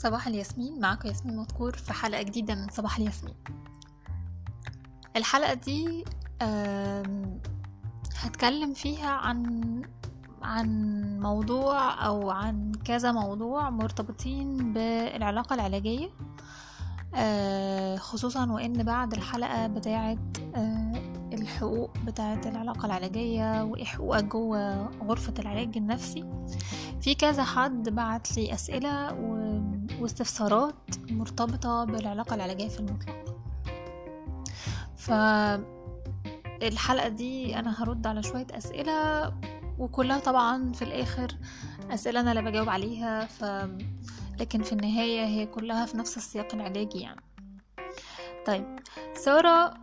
صباح الياسمين معاكم ياسمين مذكور في حلقة جديدة من صباح الياسمين. الحلقة دي هتكلم فيها عن عن موضوع أو عن كذا موضوع مرتبطين بالعلاقة العلاجية آه، خصوصا وإن بعد الحلقة بتاعة آه، الحقوق بتاعة العلاقة العلاجية وإيه حقوقك جوه غرفة العلاج النفسي. في كذا حد بعت لي أسئلة و... واستفسارات مرتبطة بالعلاقة العلاجية في المطلق. فالحلقة دي أنا هرد على شوية أسئلة وكلها طبعا في الآخر أسئلة أنا اللي بجاوب عليها ف... لكن في النهاية هي كلها في نفس السياق العلاجي يعني. طيب سارة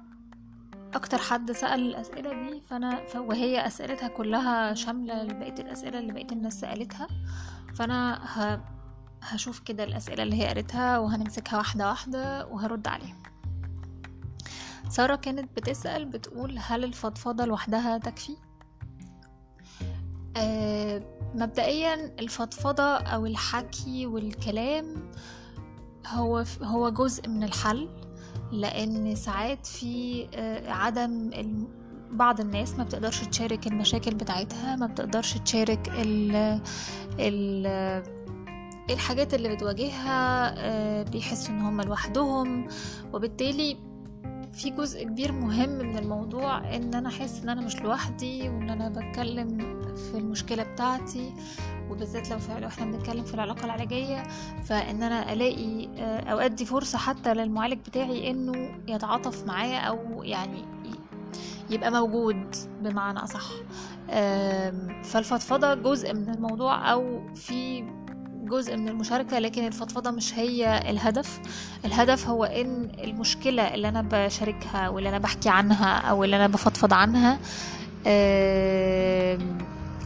أكتر حد سأل الأسئلة دي فأنا ف... وهي أسئلتها كلها شاملة لبقية الأسئلة اللي بقية الناس سألتها فأنا ه... هشوف كده الأسئلة اللي هي قالتها وهنمسكها واحدة واحدة وهرد عليها سارة كانت بتسأل بتقول هل الفضفضة لوحدها تكفي؟ آه مبدئيا الفضفضة أو الحكي والكلام هو هو جزء من الحل لأن ساعات في آه عدم. بعض الناس ما بتقدرش تشارك المشاكل بتاعتها ما بتقدرش تشارك ال ال الحاجات اللي بتواجهها آه، بيحسوا إن هم لوحدهم وبالتالي في جزء كبير مهم من الموضوع إن أنا أحس إن أنا مش لوحدي وإن أنا بتكلم في المشكلة بتاعتي وبالذات لو لو إحنا بنتكلم في العلاقة العلاجية فإن أنا ألاقي آه، أو ادي فرصة حتى للمعالج بتاعي إنه يتعاطف معايا أو يعني يبقى موجود بمعنى أصح. فالفضفضة جزء من الموضوع أو في جزء من المشاركة لكن الفضفضة مش هي الهدف. الهدف هو إن المشكلة اللي أنا بشاركها واللي أنا بحكي عنها أو اللي أنا بفضفض عنها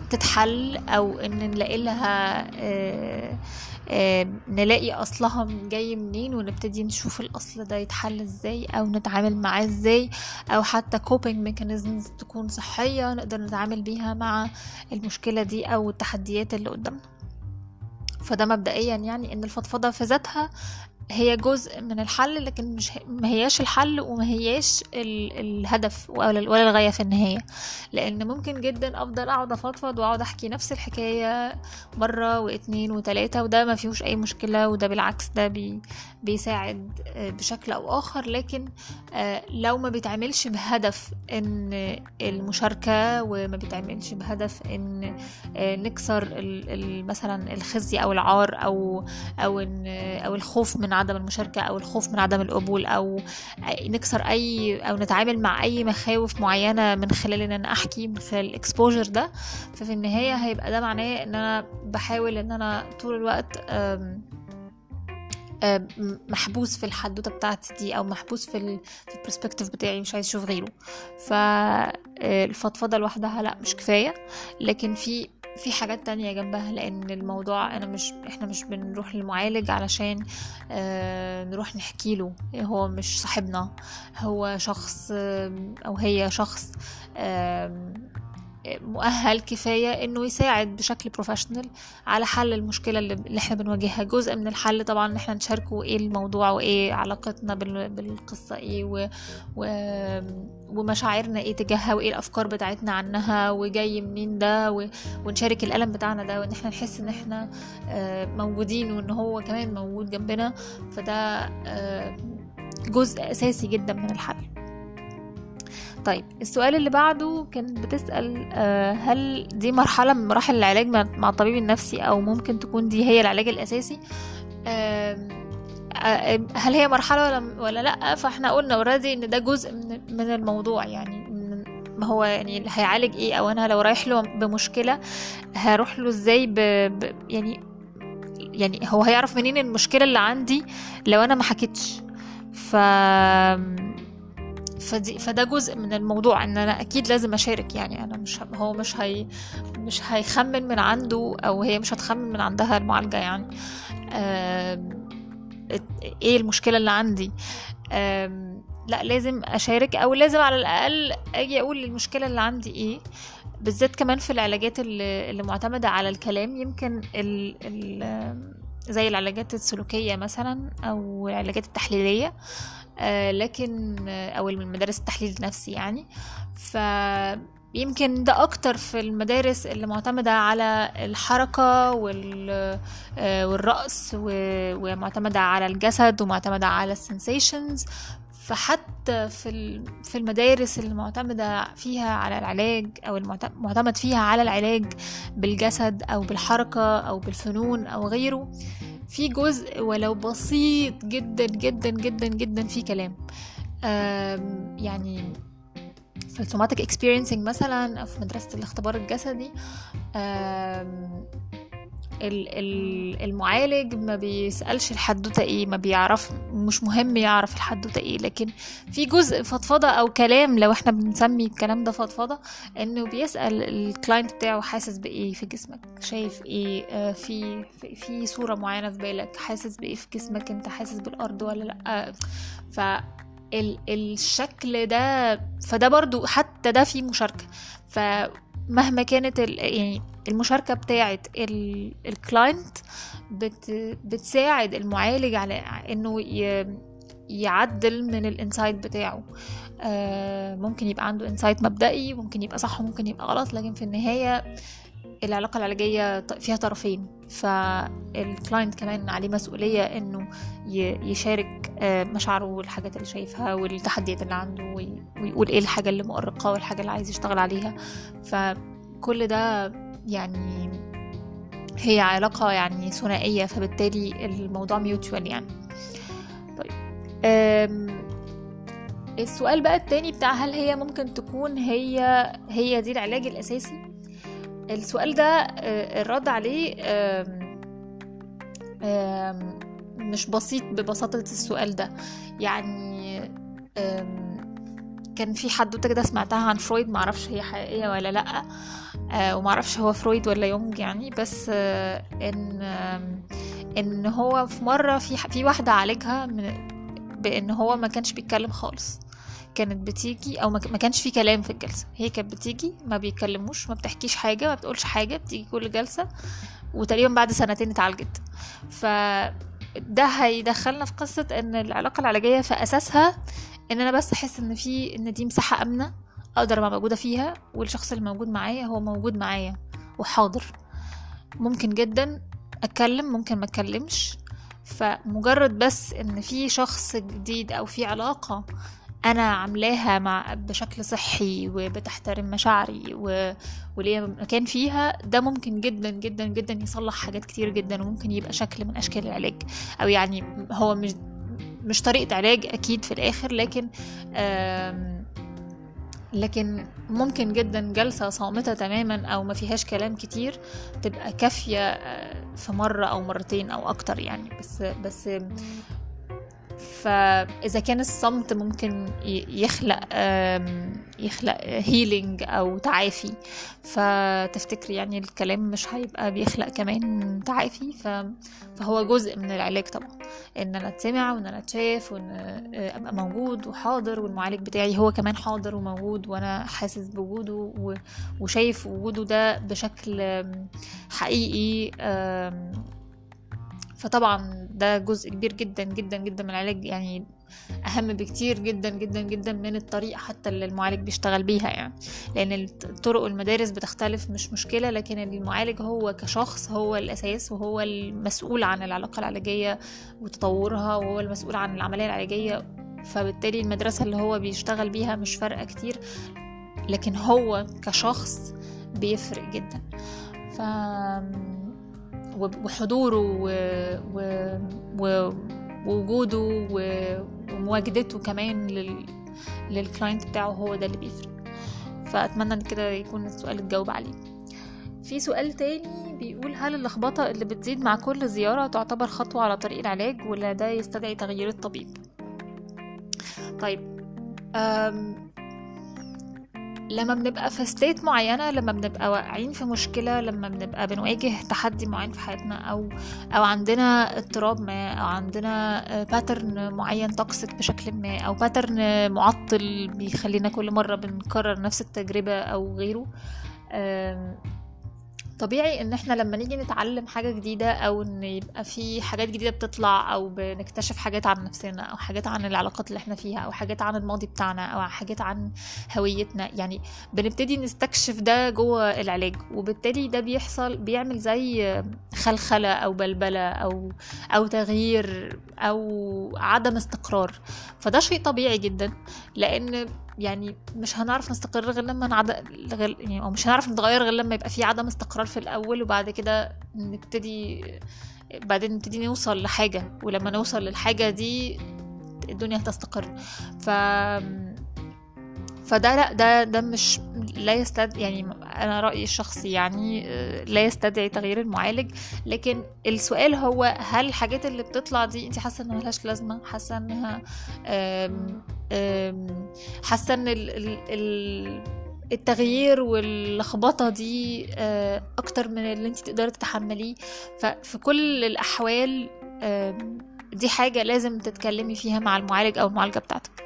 تتحل أو إن نلاقي لها نلاقي أصلها جاي منين ونبتدي نشوف الأصل ده يتحل إزاي أو نتعامل معاه إزاي أو حتى coping mechanisms تكون صحية نقدر نتعامل بيها مع المشكلة دي أو التحديات اللي قدامنا. فده مبدئيا يعني إن الفضفضة في ذاتها هي جزء من الحل لكن مش ما هياش الحل وما هياش ال... الهدف ولا ولا الغاية في النهاية. لأن ممكن جدا أفضل أقعد أفضفض وأقعد أحكي نفس الحكاية مرة واتنين وتلاتة وده ما فيهوش أي مشكلة وده بالعكس ده بي... بيساعد بشكل أو آخر. لكن آه، لو ما بيتعملش بهدف إن المشاركة وما بيتعملش بهدف إن آه، نكسر مثلا الخزي أو العار أو أو أو الخوف من عدم المشاركة أو الخوف من عدم القبول أو نكسر أي أو نتعامل مع أي مخاوف معينة من خلال إن أنا أحكي من خلال الاكسبوجر ده. ففي النهاية هيبقى ده معناه إن أنا بحاول إن أنا طول الوقت محبوس في الحدوتة بتاعتي دي أو محبوس في ال في perspective بتاعي مش عايز أشوف غيره. فالفضفضه لوحدها لأ مش كفاية. لكن في في حاجات تانية جنبها لأن الموضوع أنا مش إحنا مش بنروح للمعالج علشان آه نروح نحكي له. هو مش صاحبنا هو شخص آه أو هي شخص مؤهل كفاية إنه يساعد بشكل professional على حل المشكلة اللي إحنا بنواجهها. جزء من الحل طبعا إن إحنا نشاركه إيه الموضوع وإيه علاقتنا بال- بالقصة إيه و... و... ومشاعرنا إيه تجاهها وإيه الأفكار بتاعتنا عنها وجاي منين ده و... ونشارك الألم بتاعنا ده وإن إحنا نحس إن إحنا آه، موجودين وإن هو كمان موجود جنبنا. فده آه، جزء أساسي جدا من الحل. طيب السؤال اللي بعده كانت بتسأل آه، هل دي مرحلة من مراحل العلاج مع الطبيب النفسي أو ممكن تكون دي هي العلاج الأساسي؟ آه، هل هي مرحلة ولا ولا لأ؟ فإحنا قلنا اوريدي إن ده جزء من الموضوع يعني ما هو يعني هيعالج إيه أو أنا لو رايح له بمشكلة هروح له إزاي ب... ب... يعني يعني هو هيعرف منين المشكلة اللي عندي لو أنا ما حكيتش؟ ف فدي فده جزء من الموضوع إن أنا أكيد لازم أشارك يعني. أنا مش هو مش هي مش هيخمن من عنده أو هي مش هتخمن من عندها المعالجة يعني. إيه المشكلة اللي عندي؟ لا لازم أشارك أو لازم على الأقل أجي أقول المشكلة اللي عندي إيه. بالذات كمان في العلاجات اللي, اللي معتمدة على الكلام. يمكن ال ال زي العلاجات السلوكية مثلا أو العلاجات التحليلية. آه، لكن أو المدارس التحليل النفسي يعني. ف يمكن ده أكتر في المدارس اللي معتمدة على الحركة والرقص ومعتمدة على الجسد ومعتمدة على السنسيشنز فحتى في في المدارس اللي معتمدة فيها على العلاج أو المعتمد فيها على العلاج بالجسد أو بالحركة أو بالفنون أو غيره في جزء ولو بسيط جدا جدا جدا جدا في كلام. يعني في ال somatic experiencing مثلا أو في مدرسة الاختبار الجسدي. المعالج ما بيسألش الحدوتة إيه ما بيعرف مش مهم يعرف الحدوتة إيه لكن في جزء فضفضة أو كلام لو إحنا بنسمي الكلام ده فضفضة إنه بيسأل ال client بتاعه حاسس بإيه في جسمك شايف إيه آه في في صورة معينة في بالك حاسس بإيه في جسمك أنت حاسس بالأرض ولا لأ؟ ف الشكل ده فده برضو حتى ده فيه مشاركة. فمهما كانت يعني المشاركة بتاعة ال client بت بتساعد المعالج على إنه يعدل من ال insight بتاعه. آه ممكن يبقى عنده insight مبدئي ممكن يبقى صح وممكن يبقى غلط لكن في النهاية العلاقة العلاجية فيها طرفين. فال client كمان عليه مسؤولية إنه يشارك آه، مشاعره والحاجات اللي شايفها والتحديات اللي عنده ويقول إيه الحاجة اللي مؤرقة والحاجة اللي عايز يشتغل عليها. فكل ده يعني هي علاقة يعني ثنائية فبالتالي الموضوع ميوتوال يعني. طيب السؤال بقى التاني بتاع هل هي ممكن تكون هي هي دي العلاج الأساسي؟ السؤال ده آه، الرد عليه مش بسيط ببساطة السؤال ده. يعني كان في حدوته كده سمعتها عن فرويد معرفش هي حقيقية ولا لأ آه، ومعرفش هو فرويد ولا يونج يعني بس آه، إن إن هو في مرة في في واحدة عالجها من بإن هو ما كانش بيتكلم خالص. كانت بتيجي أو ما كانش في كلام في الجلسة. هي كانت بتيجي ما بيتكلموش ما بتحكيش حاجة ما بتقولش حاجة بتيجي كل جلسة وتقريبا بعد سنتين اتعالجت. ف ده هيدخلنا في قصة إن العلاقة العلاجية في أساسها إن أنا بس أحس إن في إن دي مساحة آمنة أقدر أبقى موجودة فيها والشخص اللي موجود معايا هو موجود معايا وحاضر. ممكن جدا أتكلم ممكن ما أتكلمش. فمجرد بس إن في شخص جديد أو في علاقة أنا عاملاها مع بشكل صحي وبتحترم مشاعري و... وليا مكان فيها ده ممكن جدا جدا جدا يصلح حاجات كتير جدا وممكن يبقى شكل من أشكال العلاج. أو يعني هو مش مش طريقة علاج أكيد في الآخر لكن. لكن ممكن جدا جلسة صامتة تماما أو ما فيهاش كلام كتير تبقى كافية آه، في مرة أو مرتين أو أكتر يعني بس بس فإذا كان الصمت ممكن يخلق يخلق هيلينج أو تعافي. فتفتكري يعني الكلام مش هيبقى بيخلق كمان تعافي. فهو جزء من العلاج طبعا. إن أنا أتسمع وإن أنا أتشاف وإن آه، أبقى موجود وحاضر والمعالج بتاعي هو كمان حاضر وموجود وأنا حاسس بوجوده وشايف وجوده ده بشكل حقيقي فطبعا ده جزء كبير جدا جدا جدا من العلاج يعني أهم بكتير جدا جدا جدا من الطريقة حتى اللي المعالج بيشتغل بيها يعني. لأن الطرق والمدارس بتختلف مش مشكلة لكن المعالج هو كشخص هو الأساس وهو المسؤول عن العلاقة العلاجية وتطورها وهو المسؤول عن العملية العلاجية. فبالتالي المدرسة اللي هو بيشتغل بيها مش فارقة كتير لكن هو كشخص بيفرق جدا. ف وحضوره ووجوده ومواجدته كمان لل... لل client بتاعه هو ده اللي بيفرق. فأتمنى إن كده يكون السؤال اتجاوب عليه. في سؤال تاني بيقول هل اللخبطة اللي بتزيد مع كل زيارة تعتبر خطوة على طريق العلاج ولا ده يستدعي تغيير الطبيب؟ طيب لما بنبقى في state معينة لما بنبقى واقعين في مشكلة لما بنبقى بنواجه تحدي معين في حياتنا أو أو عندنا اضطراب ما أو عندنا pattern معين toxic بشكل ما أو pattern معطل بيخلينا كل مرة بنكرر نفس التجربة أو غيره طبيعي إن إحنا لما نيجي نتعلم حاجة جديدة أو إن يبقى في حاجات جديدة بتطلع أو بنكتشف حاجات عن نفسنا أو حاجات عن العلاقات اللي إحنا فيها أو حاجات عن الماضي بتاعنا أو حاجات عن هويتنا يعني بنبتدي نستكشف ده جوه العلاج وبالتالي ده بيحصل بيعمل زي خلخلة أو بلبلة أو أو تغيير أو عدم استقرار. فده شيء طبيعي جدا لأن يعني مش هنعرف نستقر غير لما نعد... غير... يعني أو مش هنعرف نتغير غير لما يبقى في عدم استقرار في الأول وبعد كده نبتدي بعدين نبتدي نوصل لحاجة. ولما نوصل للحاجة دي الدنيا هتستقر. ف فده لأ ده ده مش لا يستدعي يعني أنا رأيي الشخصي يعني لا يستدعي تغيير المعالج. لكن السؤال هو هل الحاجات اللي بتطلع دي انت حاسة إنها ملهاش لازمة؟ حاسة إنها حاسة إن التغيير واللخبطة دي أكتر من اللي انت تقدري تتحمليه. ففي كل الأحوال دي حاجة لازم تتكلمي فيها مع المعالج أو المعالجة بتاعتك.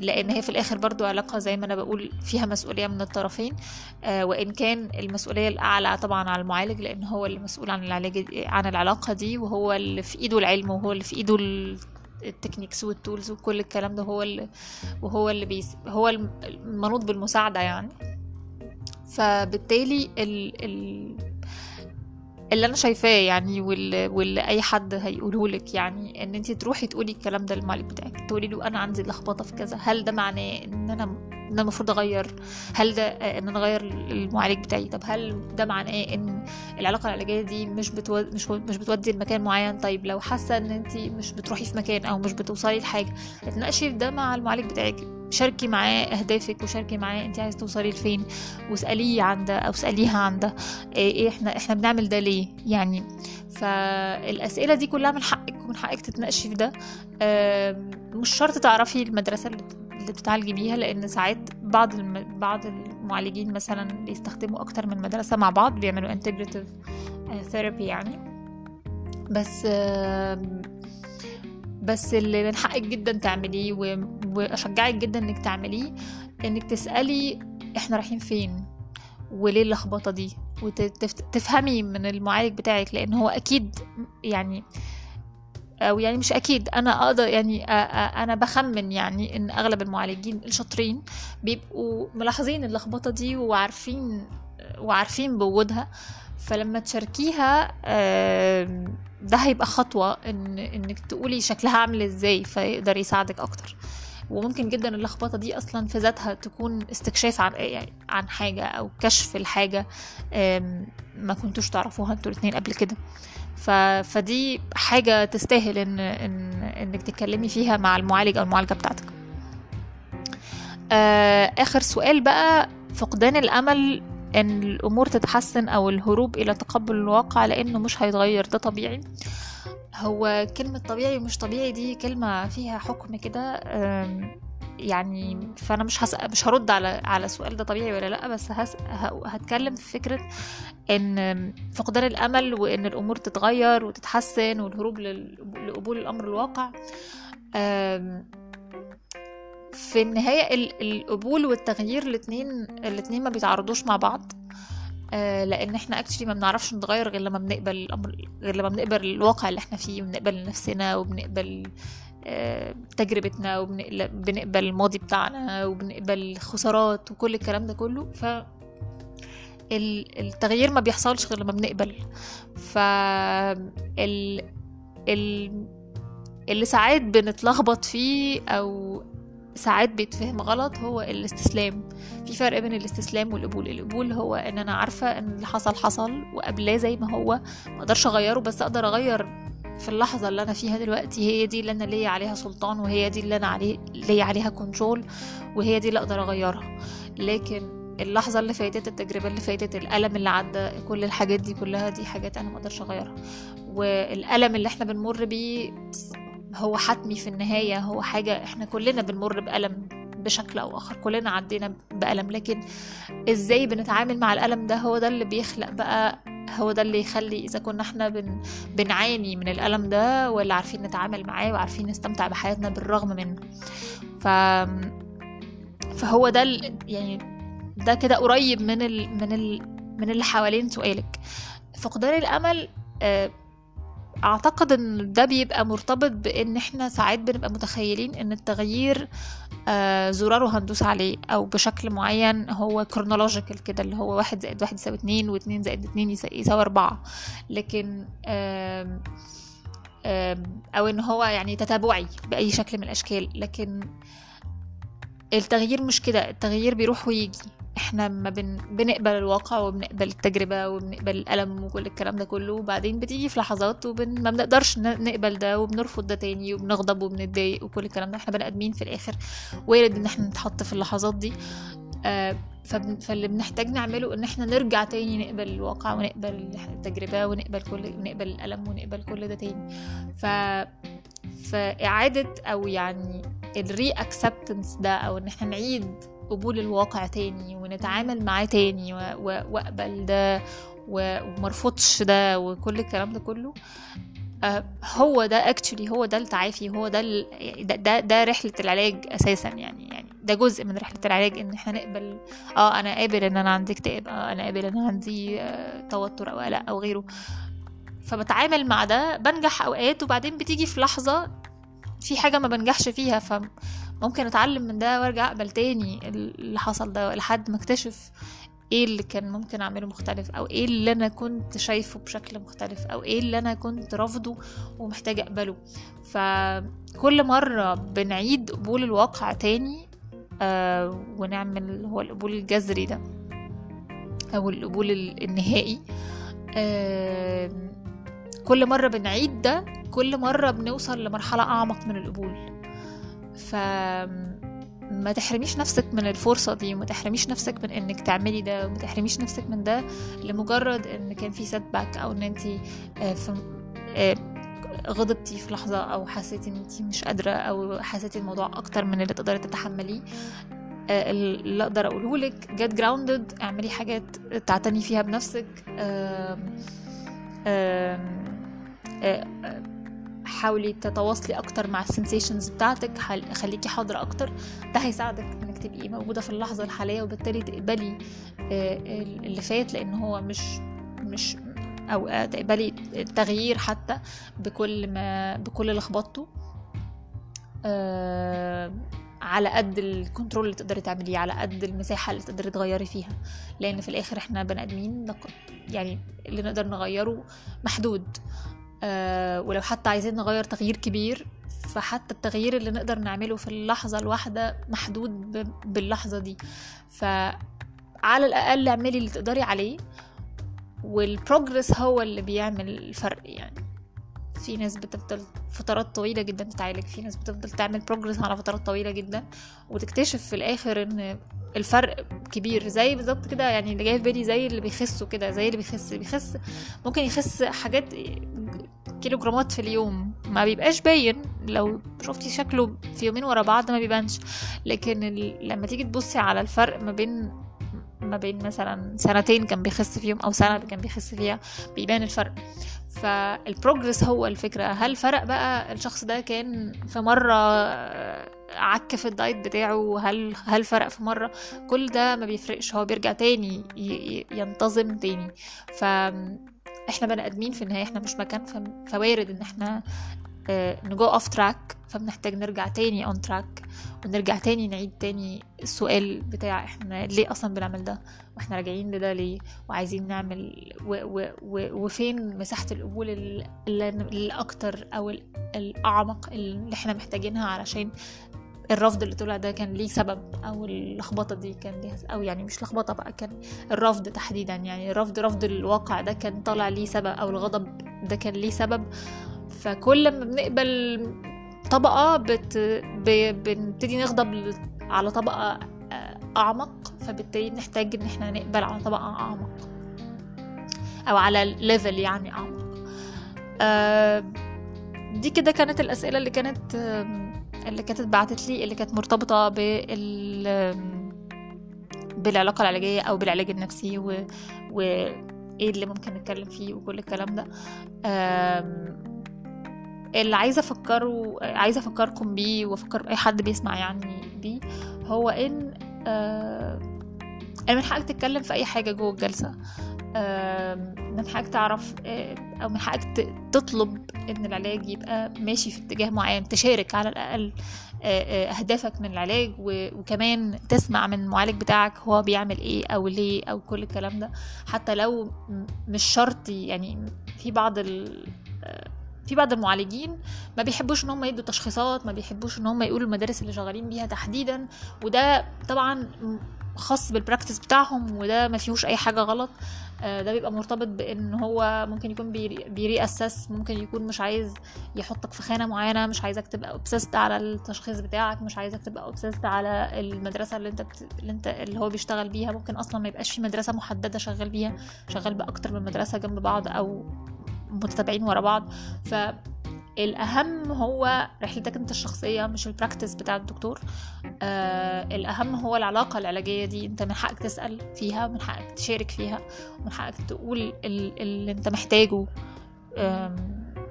لأن هي في الآخر برضو علاقة زي ما أنا بقول فيها مسؤولية من الطرفين. آه وإن كان المسؤولية الأعلى طبعا على المعالج لأن هو اللي مسؤول عن العلاج عن العلاقة دي وهو اللي في إيده العلم وهو اللي في إيده ال techniques وال tools وكل الكلام ده هو اللي وهو اللي بيس هو المنوط بالمساعدة يعني. فبالتالي ال ال اللي أنا شايفاه يعني واللي, أي حد هيقوله لك يعني إن انت تروحي تقولي الكلام ده للمعالج بتاعك تقولي له أنا عندي لخبطة في كذا هل ده معناه إن أنا إن أنا المفروض أغير هل ده إن أنا أغير المعالج بتاعي؟ طب هل ده معناه إن العلاقة العلاجية دي مش بتو... مش مش بتودي لمكان معين؟ طيب لو حاسة إن أنت مش بتروحي في مكان أو مش بتوصلي لحاجة اتناقشي ده مع المعالج بتاعك شاركي معاه أهدافك وشاركي معاه أنت عايز توصلي لفين واسأليه عن ده أو اسأليها عن ده إيه إحنا إحنا بنعمل ده ليه؟ يعني فالأسئلة دي كلها من حقك ومن حقك تتناقشي في ده مش شرط تعرفي المدرسة اللي بتتعالجي بيها لأن ساعات بعض الم... بعض المعالجين مثلا بيستخدموا أكتر من مدرسة مع بعض بيعملوا integrative therapy يعني. بس بس اللي من حقك جدا تعمليه وأشجعك جدا إنك تعمليه إنك تسألي إحنا رايحين فين وليه اللخبطة دي وتفهمي من المعالج بتاعك لأن هو أكيد يعني أو يعني مش أكيد. أنا أقدر يعني أنا بخمن يعني إن أغلب المعالجين الشاطرين بيبقوا ملاحظين اللخبطة دي وعارفين وعارفين بوجودها. فلما تشاركيها ده هيبقى خطوة إن إنك تقولي شكلها عامل إزاي فيقدر يساعدك أكتر. وممكن جدا اللخبطة دي أصلا في ذاتها تكون استكشاف عن يعني عن حاجة أو كشف الحاجة ما كنتوش تعرفوها أنتوا الاتنين قبل كده. ف... فدي حاجة تستاهل إن... إن... إنك تتكلمي فيها مع المعالج أو المعالجة بتاعتك. آخر سؤال بقى فقدان الأمل إن الأمور تتحسن أو الهروب إلى تقبل الواقع لأنه مش هيتغير ده طبيعي. هو كلمة طبيعي ومش طبيعي دي كلمة فيها حكم كده يعني فأنا مش هس... مش هرد على على السؤال ده طبيعي ولا لأ بس هس... هتكلم في فكرة إن فقدان الأمل وإن الأمور تتغير وتتحسن والهروب لل... لقبول الأمر الواقع في النهاية القبول والتغيير الاتنين الاتنين ما بيتعارضوش مع بعض آه لأن إحنا اكشلي ما بنعرفش نتغير غير لما بنقبل الأمر غير لما بنقبل الواقع اللي إحنا فيه وبنقبل نفسنا وبنقبل تجربتنا وبنقبل الماضي بتاعنا وبنقبل الخسارات وكل الكلام ده كله. ف التغيير ما بيحصلش غير لما بنقبل. ف ال... ال... اللي ساعات بنتلخبط فيه أو ساعات بيتفهم غلط هو الاستسلام. في فرق بين الاستسلام والقبول. القبول هو إن أنا عارفة إن اللي حصل حصل وقبلاه زي ما هو. ما أقدرش أغيره بس أقدر أغير في اللحظة اللي أنا فيها دلوقتي هي دي اللي أنا ليا عليها سلطان وهي دي اللي أنا عليه ليا عليها كنترول وهي دي اللي أقدر أغيرها. لكن اللحظة اللي فاتت التجربة اللي فاتت الألم اللي عدى كل الحاجات دي كلها دي حاجات أنا مقدرش أغيرها. والألم اللي إحنا بنمر بيه هو حتمي في النهاية هو حاجة إحنا كلنا بنمر بألم بشكل أو آخر كلنا عدينا بألم. لكن إزاي بنتعامل مع الألم ده؟ هو ده اللي بيخلق بقى هو ده اللي يخلي إذا كنا إحنا بن بنعاني من الألم ده ولا عارفين نتعامل معاه وعارفين نستمتع بحياتنا بالرغم منه. ف فهو ده ال... يعني ده كده قريب من ال... من ال... من اللي حوالين سؤالك. فقدان الأمل آه، أعتقد إن ده بيبقى مرتبط بإن إحنا ساعات بنبقى متخيلين إن التغيير آه زراره هندوس عليه أو بشكل معين هو كرونولوجيكال كده اللي هو واحد زائد واحد يساوي اتنين واتنين زائد اتنين يساوي أربعة. لكن أو إن هو يعني تتابعي بأي شكل من الأشكال. لكن التغيير مش كده التغيير بيروح ويجي. إحنا ما بن... بنقبل الواقع وبنقبل التجربة وبنقبل الألم وكل الكلام ده كله وبعدين بتيجي في لحظات وبن... ما بنقدرش نقبل ده وبنرفض ده تاني وبنغضب وبنتضايق وكل الكلام ده. إحنا بني آدمين في الآخر وارد إن إحنا نتحط في اللحظات دي. آه فب... فاللي بنحتاج نعمله إن إحنا نرجع تاني نقبل الواقع ونقبل التجربة ونقبل كل ونقبل الألم ونقبل كل ده تاني. ف فإعادة أو يعني ال re-acceptance ده أو إن إحنا نعيد قبول الواقع تاني ونتعامل معاه تاني وأقبل ده ومرفضش ده وكل الكلام ده كله. آه، هو ده actually هو ده التعافي هو ده ده, ده ده رحلة العلاج أساسا يعني يعني ده جزء من رحلة العلاج إن إحنا نقبل آه أنا قابل إن أنا عندي اكتئاب آه أنا قابل إن أنا عندي آه توتر أو قلق أو غيره. فبتعامل مع ده بنجح أوقات وبعدين بتيجي في لحظة في حاجة ما بنجحش فيها ف ممكن أتعلم من ده وأرجع أقبل تاني اللي حصل ده لحد ما أكتشف إيه اللي كان ممكن أعمله مختلف أو إيه اللي أنا كنت شايفه بشكل مختلف أو إيه اللي أنا كنت رافضه ومحتاجه أقبله. فكل مرة بنعيد قبول الواقع تاني آه ونعمل هو القبول الجذري ده أو القبول النهائي آه كل مرة بنعيد ده كل مرة بنوصل لمرحلة أعمق من القبول. ف ما تحرميش نفسك من الفرصة دي وما تحرميش نفسك من إنك تعملي ده وما تحرميش نفسك من ده لمجرد إن كان في setback أو إن انت آه، آه، غضبتي في لحظة أو حسيتي إن انت مش قادرة أو حسيتي الموضوع أكتر من اللي تقدري تتحمليه. آه، اللي أقدر أقوله لك get grounded اعملي حاجات تعتني فيها بنفسك. آم آم آم حاولي تتواصلي أكتر مع ال sensations بتاعتك خليكي حاضرة أكتر. ده هيساعدك إنك تبقي موجودة في اللحظة الحالية وبالتالي تقبلي آه، اللي فات لأن هو مش مش أو تقبلي التغيير حتى بكل ما بكل لخبطته آه، على قد ال control اللي تقدري تعمليه على قد المساحة اللي تقدري تغيري فيها. لأن في الآخر إحنا بني آدمين يعني اللي نقدر نغيره محدود. آه ولو حتى عايزين نغير تغيير كبير فحتى التغيير اللي نقدر نعمله في اللحظة الواحدة محدود باللحظة دي. فعلى الأقل اعملي اللي تقدري عليه وال progress هو اللي بيعمل الفرق يعني. في ناس بتفضل فترات طويلة جدا تتعالج في ناس بتفضل تعمل بروجرس على فترات طويلة جدا وتكتشف في الآخر إن الفرق كبير. زي بالظبط كده يعني اللي جاي في بالي زي اللي بيخسوا كده زي اللي بيخس بيخس ممكن يخس حاجات كيلو جرامات في اليوم. ما بيبقاش باين. لو شفتي شكله في يومين ورا بعض ما بيبانش. لكن لما تيجي تبصي على الفرق ما بين ما بين مثلا سنتين كان بيخس فيهم أو سنة كان بيخس فيها بيبان الفرق. فال progress هو الفكرة. هل فرق بقى الشخص ده كان في مرة عك في ال diet بتاعه؟ هل هل فرق في مرة؟ كل ده ما بيفرقش. هو بيرجع تاني ينتظم تاني. ف إحنا بني ادمين في النهاية إحنا مش مكن فوارد ان إحنا ن go off track فبنحتاج نرجع تاني on track ونرجع تاني نعيد تاني السؤال بتاع إحنا ليه أصلا بنعمل ده؟ وإحنا راجعين لده ليه؟ وعايزين نعمل و و و وفين مساحة القبول الأكتر أو الأعمق اللي إحنا محتاجينها علشان الرفض اللي طلع ده كان ليه سبب أو اللخبطة دي كان ليها أو يعني مش لخبطة بقى كان الرفض تحديدا يعني الرفض رفض الواقع ده كان طالع ليه سبب أو الغضب ده كان ليه سبب. فكل ما بنقبل طبقة بت... ب... بنبتدي نغضب على طبقة آه، أعمق فبالتالي بنحتاج إن إحنا نقبل على طبقة أعمق أو على ليفل يعني أعمق. آه، دي كده كانت الأسئلة اللي كانت اللي كانت بعتت لي اللي كانت مرتبطة بال بالعلاقة العلاجية أو بالعلاج النفسي و... و... إيه اللي ممكن نتكلم فيه وكل الكلام ده. اللي عايزة أفكره عايزة أفكركم بيه وأفكر أي حد بيسمع يعني بيه هو إن من حقك تتكلم في أي حاجة جوه الجلسة. آم، من حقك تعرف آه، أو من حقك تطلب إن العلاج يبقى ماشي في اتجاه معين تشارك على الأقل آه، آه، أهدافك من العلاج وكمان تسمع من المعالج بتاعك هو بيعمل إيه أو ليه أو كل الكلام ده. حتى لو مش شرط يعني في بعض ال في بعض المعالجين ما بيحبوش إن هم يدوا تشخيصات ما بيحبوش إن هم يقولوا المدارس اللي شغالين بيها تحديدا وده طبعا خاص بال practice بتاعهم وده ما فيهوش أي حاجة غلط. ده بيبقى مرتبط بإن هو ممكن يكون بي re-assess ممكن يكون مش عايز يحطك في خانة معينة مش عايزك تبقى obsessed على التشخيص بتاعك مش عايزك تبقى obsessed على المدرسة اللي انت بت... اللي انت اللي هو بيشتغل بيها. ممكن أصلا ما يبقاش في مدرسة محددة شغال بيها شغال بأكتر من مدرسة جنب بعض أو متتابعين ورا بعض. فالاهم هو رحلتك أنت الشخصية مش البراكتس بتاع الدكتور. آه الأهم هو العلاقة العلاجية دي أنت من حقك تسأل فيها ومن حقك تشارك فيها ومن حقك تقول ال- اللي أنت محتاجه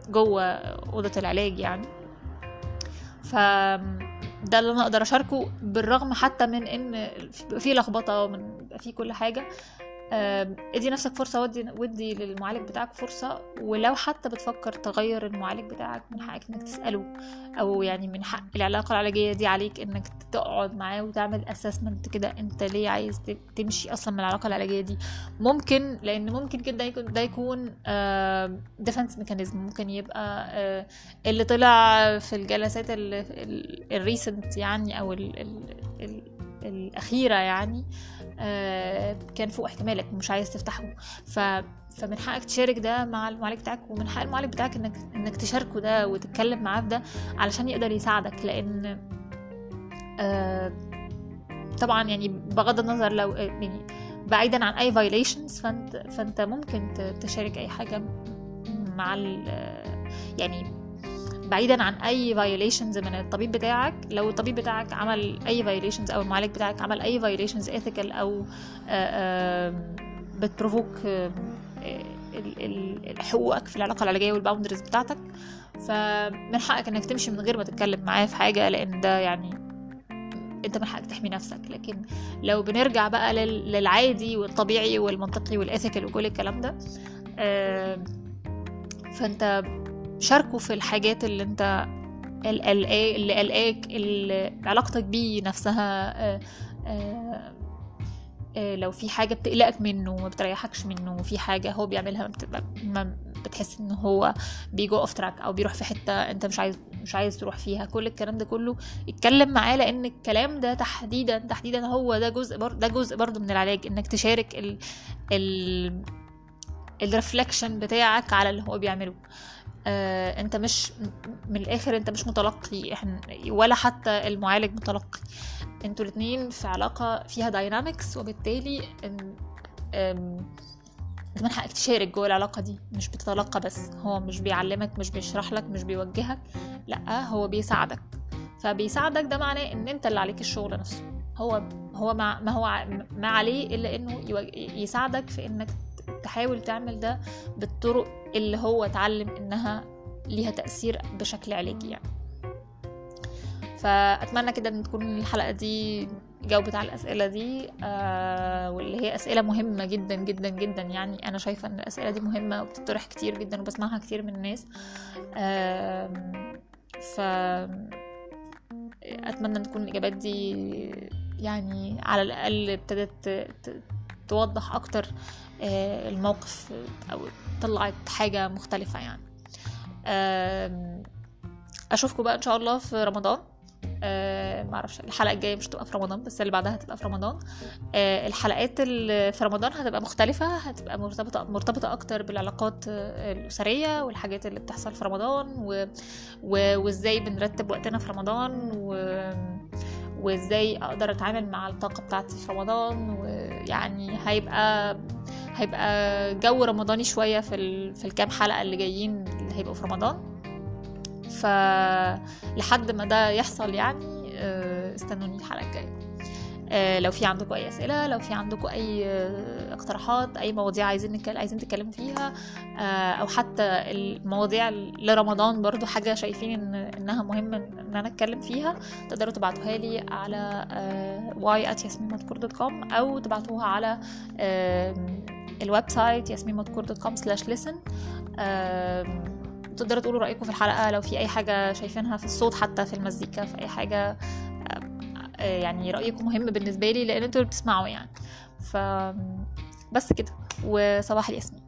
جوه أوضة العلاج يعني. ف ده اللي أنا أقدر أشاركه بالرغم حتى من إن في- لخبطة ومن في كل حاجة. ادي نفسك فرصة ودي ودي للمعالج بتاعك فرصة ولو حتى بتفكر تغير المعالج بتاعك من حقك إنك تسأله أو يعني من حق العلاقة العلاجية دي عليك إنك تقعد معاه وتعمل assessment كده أنت ليه عايز تمشي أصلا من العلاقة العلاجية دي؟ ممكن لأن ممكن كده يكون ده يكون defense mechanism ممكن يبقى آه، اللي طلع في الجلسات الريسنت يعني أو ال الأخيرة يعني آه، كان فوق احتمالك ومش عايز تفتحه. ف فمن حقك تشارك ده مع المعالج بتاعك ومن حق المعالج بتاعك إنك إنك تشاركه ده وتتكلم معاه في ده علشان يقدر يساعدك. لأن آه، طبعا يعني بغض النظر لو يعني بعيدا عن أي violations فأنت فأنت ممكن تشارك أي حاجة مع يعني بعيدا عن أي violations من الطبيب بتاعك لو الطبيب بتاعك عمل أي violations أو المعالج بتاعك عمل أي violations ethical أو آه، آه، بت provoke آه، حقوقك في العلاقة العلاجية وال boundaries بتاعتك. فمن حقك إنك تمشي من غير ما تتكلم معاه في حاجة لأن ده يعني أنت من حقك تحمي نفسك. لكن لو بنرجع بقى لل- للعادي والطبيعي والمنطقي وال ethical وكل الكلام ده فأنت شاركه في الحاجات اللي انت ال- ال- اللي قلقاك اللي علاقتك بيه نفسها آه، آه، آه، لو في حاجة بتقلقك منه ما بتريحكش منه في حاجة هو بيعملها ما بتحس إن هو بي go off track أو بيروح في حتة أنت مش عايز مش عايز تروح فيها. كل الكلام ده كله اتكلم معاه لأن الكلام ده تحديدا تحديدا هو ده جزء بر ده جزء برضو من العلاج إنك تشارك ال ال ال reflection بتاعك على اللي هو بيعمله. آه انت مش من الآخر انت مش متلقي إحنا ولا حتى المعالج متلقي. أنتوا الاتنين في علاقة فيها dynamics وبالتالي ان آم، انت من حقك تشارك جوه العلاقة دي. مش بتتلقى بس. هو مش بيعلمك مش بيشرح لك مش بيوجهك لأ هو بيساعدك. فبيساعدك ده معناه ان انت اللي عليك الشغل نفسه. هو هو ما, هو ما عليه إلا إنه يساعدك في إنك تحاول تعمل ده بالطرق اللي هو اتعلم إنها ليها تأثير بشكل علاجي يعني. فأتمنى كده إن تكون الحلقة دي جاوبت على الأسئلة دي آه واللي هي أسئلة مهمة جدا جدا جدا. يعني أنا شايفة إن الأسئلة دي مهمة وبتطرح كتير جدا وبسمعها كتير من الناس. آم، ف أتمنى إن تكون الإجابات دي يعني على الأقل ابتدت توضح أكتر آه، الموقف أو طلعت حاجة مختلفة يعني. أشوفكم بقى إن شاء الله في رمضان. آه معرفش الحلقة الجاية مش هتبقى في رمضان بس اللي بعدها هتبقى في رمضان. آه الحلقات اللي في رمضان هتبقى مختلفة هتبقى مرتبطة مرتبطة أكتر بالعلاقات الأسرية والحاجات اللي بتحصل في رمضان و... و... وإزاي بنرتب وقتنا في رمضان و... وإزاي أقدر أتعامل مع الطاقة بتاعتي في رمضان ويعني هيبقى هيبقى جو رمضاني شوية في ال... في الكام حلقة اللي جايين اللي هيبقوا في رمضان. فلحد ما ده يحصل يعني آه، استنوني الحلقة الجاية. لو في عندكم أي أسئلة لو في عندكم أي آه، اقتراحات أي مواضيع عايزين نتكلم عايزين تتكلموا فيها آه، أو حتى المواضيع لرمضان برضو حاجة شايفين ان إنها مهمه ان أنا أتكلم فيها تقدروا تبعتوها لي على y@yasminmadkur.com أو تبعتوها على ال website ياسمينمدكور.com slash listen. تقدروا تقولوا رأيكم في الحلقة لو في أي حاجة شايفينها في الصوت حتى في المزيكا في أي حاجة يعني رأيكم مهم بالنسبة لي لأن أنتوا اللي بتسمعوا يعني. ف بس كده. وصباح الياسمين.